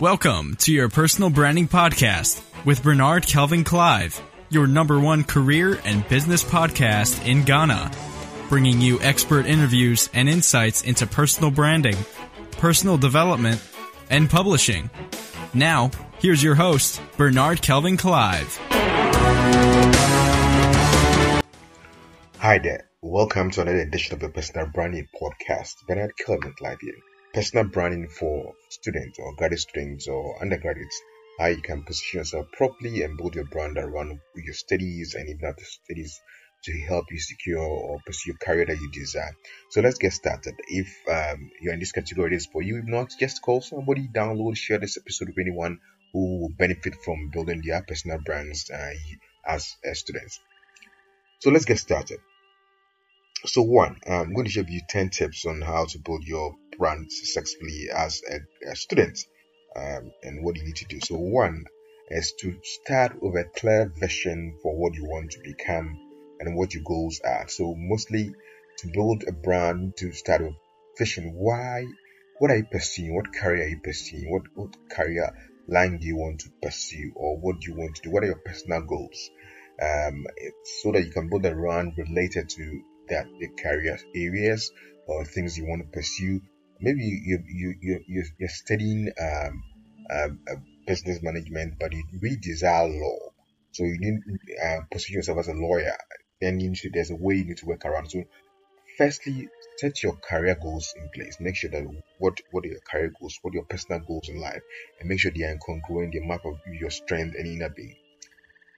Welcome to your personal branding podcast with Bernard Kelvin Clive, your number one career and business podcast in Ghana, bringing you expert interviews and insights into personal branding, personal development, and publishing. Now, here's your host, Bernard Kelvin Clive. Hi there. Welcome to another edition of the Personal Branding Podcast. Bernard Kelvin Clive here. Personal branding for students or graduate students or undergraduates. How you can position yourself properly and build your brand around your studies and even after studies to help you secure or pursue a career that you desire. So let's get started. If um, you're in this category, this for you. If not, just call somebody, download, share this episode with anyone who will benefit from building their personal brands uh, as, as students. So let's get started. So one, I'm going to share you 10 tips on how to build your brand successfully as a, a student um, and what you need to do. So one is to start with a clear vision for what you want to become and what your goals are. So mostly to build a brand to start with vision. Why? What are you pursuing? What career are you pursuing? What, what career line do you want to pursue or what do you want to do? What are your personal goals? Um, so that you can build a brand related to that the career areas or things you want to pursue. Maybe you you you you you're studying um, um, business management, but you really desire law, so you need uh, position yourself as a lawyer. Then you need to, there's a way you need to work around. So, firstly, set your career goals in place. Make sure that what what are your career goals, what are your personal goals in life, and make sure they are congruent. They map of your strength and inner being.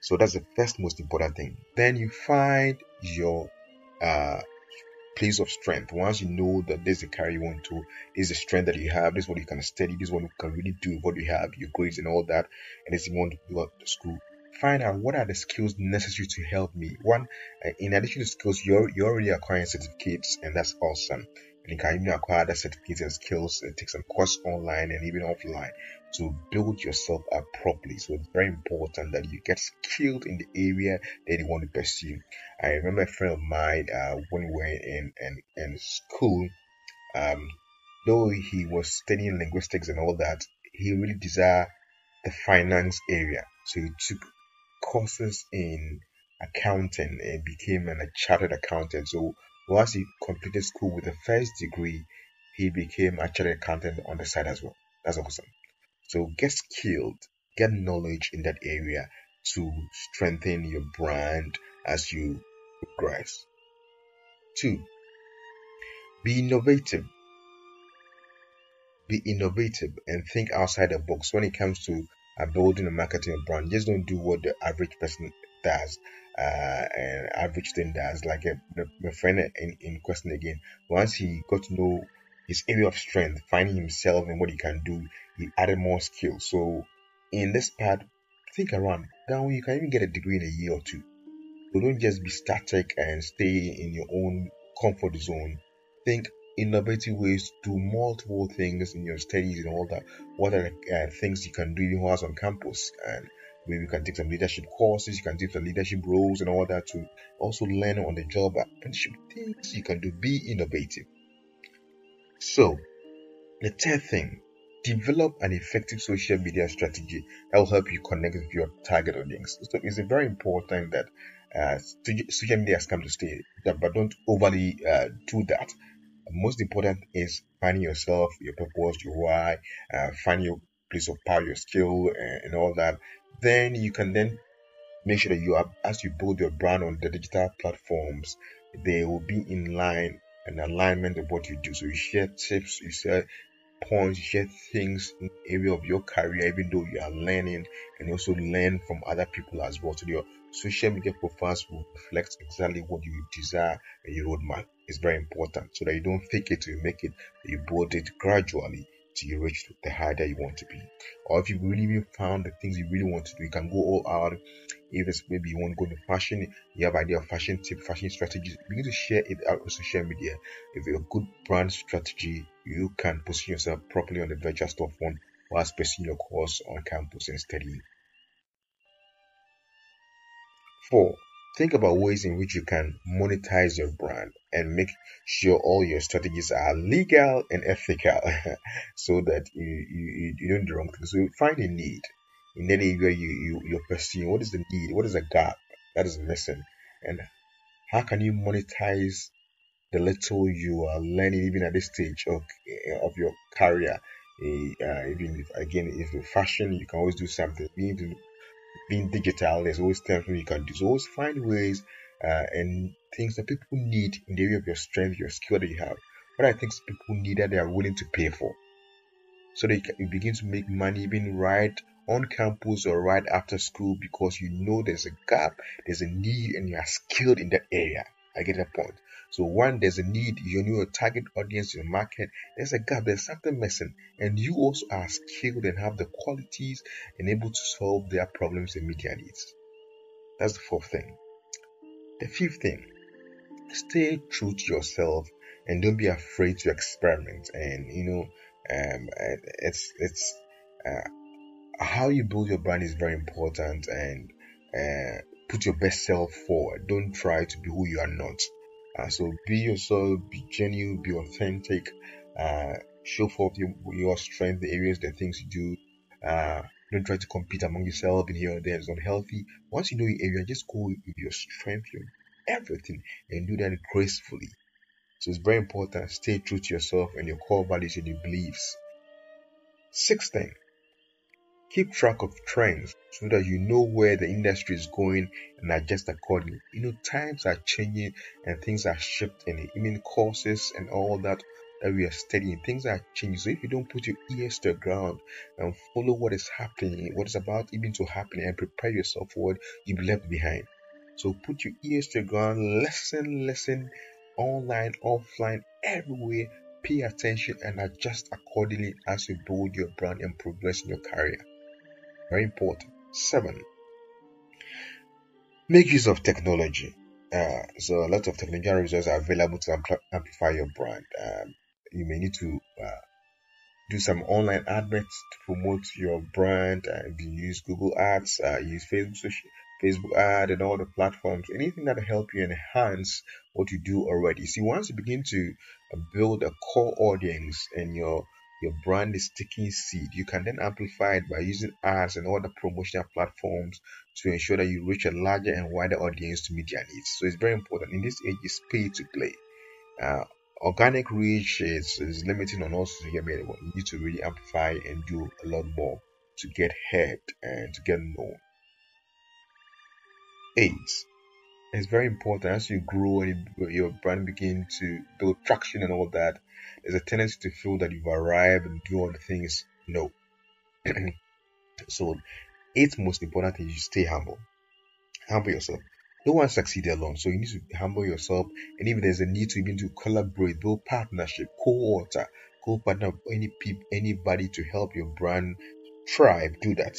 So that's the first most important thing. Then you find your uh, place of strength. Once you know that this is the career you want to, this is the strength that you have, this is what you can study, this is what you can really do, what you have, your grades and all that, and this you want to go to school. Find out what are the skills necessary to help me. One, uh, in addition to skills, you're, you're already acquiring certificates, and that's awesome. And you can even acquire the certificates and skills and take some course online and even offline to build yourself up properly. So it's very important that you get skilled in the area that you want to pursue. I remember a friend of mine uh, when we were in, in, in school, um, though he was studying linguistics and all that, he really desired the finance area. So he took courses in accounting and became an, a chartered accountant. So once he completed school with a first degree, he became a chartered accountant on the side as well. That's awesome. So get skilled, get knowledge in that area to strengthen your brand as you progress. Two, be innovative. Be innovative and think outside the box when it comes to uh, building a marketing brand. Just don't do what the average person does uh, and average does. Like a, my friend in, in question again, once he got to know his area of strength, finding himself and what he can do, he added more skills. So in this part, think around. Now you can even get a degree in a year or two. So don't just be static and stay in your own comfort zone. Think innovative ways to do multiple things in your studies and all that. What are the uh, things you can do even while on campus? And maybe you can take some leadership courses, you can take some leadership roles and all that to also learn on the job apprenticeship things you can do. Be innovative. So, the third thing, develop an effective social media strategy that will help you connect with your target audience. So, it's very important that uh, social media has come to stay, but don't overly uh, do that. Most important is finding yourself, your purpose, your why, uh, finding your place of power, your skill, and, and all that. Then you can then make sure that you are, as you build your brand on the digital platforms, they will be in line and alignment of what you do. So you share tips, you share points, you share things in the area of your career, even though you are learning, and also learn from other people as well. So your social media profiles will reflect exactly what you desire and your roadmap. It's very important so that you don't fake it you make it, you build it gradually till you reach the height that you want to be. Or if you really found the things you really want to do, you can go all out. If it's maybe you want to go into fashion, you have idea of fashion tip, fashion strategies, begin to share it out on social media. If you're a good brand strategy, you can position yourself properly on the virtual storefront whilst pursuing your course on campus and studying. Four, think about ways in which you can monetize your brand and make sure all your strategies are legal and ethical so that you, you, you don't do wrong things. So find a need in any area you, you, you're pursuing. What is the need? What is the gap that is missing? And how can you monetize the little you are learning even at this stage of, of your career? Uh, even if, again, if fashion, you can always do something. Being digital, there's always something you can do. So always find ways uh, and things that people need in the area of your strength, your skill that you have. What I think people need that they are willing to pay for. So that you, can, begin to make money even right on campus or right after school because you know there's a gap, there's a need, and you are skilled in that area. I get that point. So one, there's a need, you know your target audience, your market, there's a gap, there's something missing, and you also are skilled and have the qualities and able to solve their problems and their needs. That's the fourth thing. The fifth thing, stay true to yourself and don't be afraid to experiment. And you know, um, it's it's uh, how you build your brand is very important and uh, put your best self forward. Don't try to be who you are not. Uh, so be yourself, be genuine, be authentic, uh, show forth your, your strength, the areas, the things you do. Uh, don't try to compete among yourself in here or there. It's unhealthy. Once you know your area, just go with your strength, your everything, and do that gracefully. So it's very important. Stay true to yourself and your core values and your beliefs. Sixth thing, Keep track of trends so that you know where the industry is going and adjust accordingly. You know, times are changing and things are shifting. I mean, courses and all that that we are studying, things are changing. So if you don't put your ears to the ground and follow what is happening, what is about even to happen, and prepare yourself for it, you'll be left behind. So put your ears to the ground, listen, listen, online, offline, everywhere. Pay attention and adjust accordingly as you build your brand and progress in your career. Very important. Seven, make use of technology. Uh, so a lot of technology resources are available to ampl- amplify your brand. Um, you may need to uh, do some online adverts to promote your brand. Uh, you use Google Ads, uh, use Facebook, social, Facebook ad, and all the platforms. Anything that help you enhance what you do already. See, once you begin to uh, build a core audience and your your brand is taking seed. You can then amplify it by using ads and other promotional platforms to ensure that you reach a larger and wider audience to meet their needs. So it's very important. In this age, it's pay to play. Uh, organic reach is, is limiting on us to get better. You need to really amplify and do a lot more to get heard and to get known. Eight, it's very important as you grow and your brand begin to build traction and all that there's a tendency to feel that you've arrived and do all the things no so it's most important thing you stay humble. Humble yourself. No one succeeds alone so you need to humble yourself and if there's a need to even to collaborate build partnership co-author co-partner any anybody to help your brand thrive do that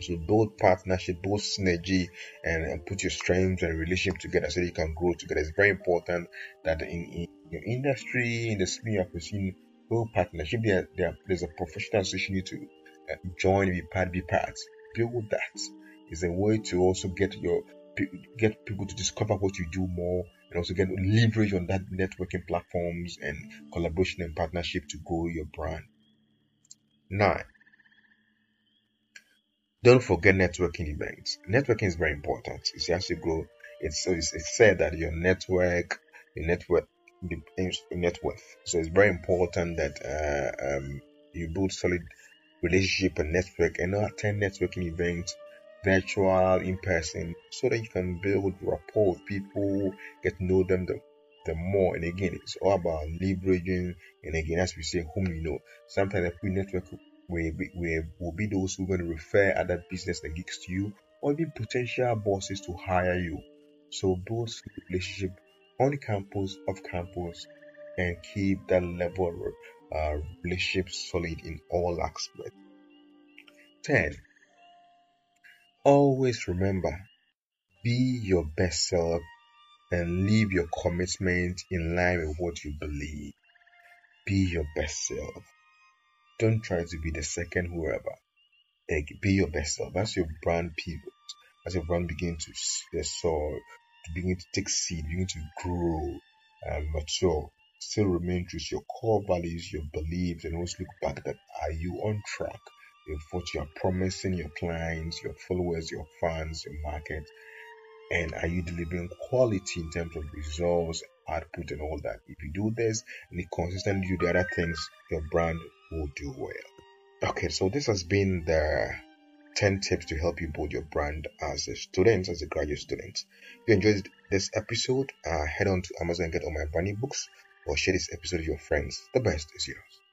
so build partnership, build synergy, and, and, put your strengths and relationship together so you can grow together. It's very important that in, in your industry, in the sphere are pursuing, build partnership. There, there, there's a professional association you need to uh, join, be part, be part. Build that is a way to also get your get people to discover what you do more and also get leverage on that networking platforms and collaboration and partnership to grow your brand. Nine, don't forget networking events. Networking is very important. You see, as you grow, it's, it's, it's said that your network, your network, net worth. So it's very important that uh, um, you build solid relationship and network and attend networking events, virtual, in person, so that you can build rapport with people, get to know them the, the more. And again, it's all about leveraging. And again, as we say, whom you know. Sometimes if we network we, we will be those who are going to refer other business and gigs to you or even potential bosses to hire you. So build relationship on campus, off campus, and keep that level of uh, relationship solid in all aspects. 10. Always remember, be your best self and live your commitment in line with what you believe. Be your best self. Don't try to be the second whoever. Be your best self. That's your brand pivot. as your brand begin to uh, soar, to begin to take seed, begin to grow and mature, still remain true to your core values, your beliefs, and always look back that are you on track with what you are promising your clients, your followers, your fans, your market, and are you delivering quality in terms of results, output, and all that? If you do this and you consistently do the other things, your brand will do well. Okay, so this has been the 10 tips to help you build your brand as a student, as a graduate student. If you enjoyed this episode, uh, head on to Amazon and get all my branding books or share this episode with your friends. The best is yours.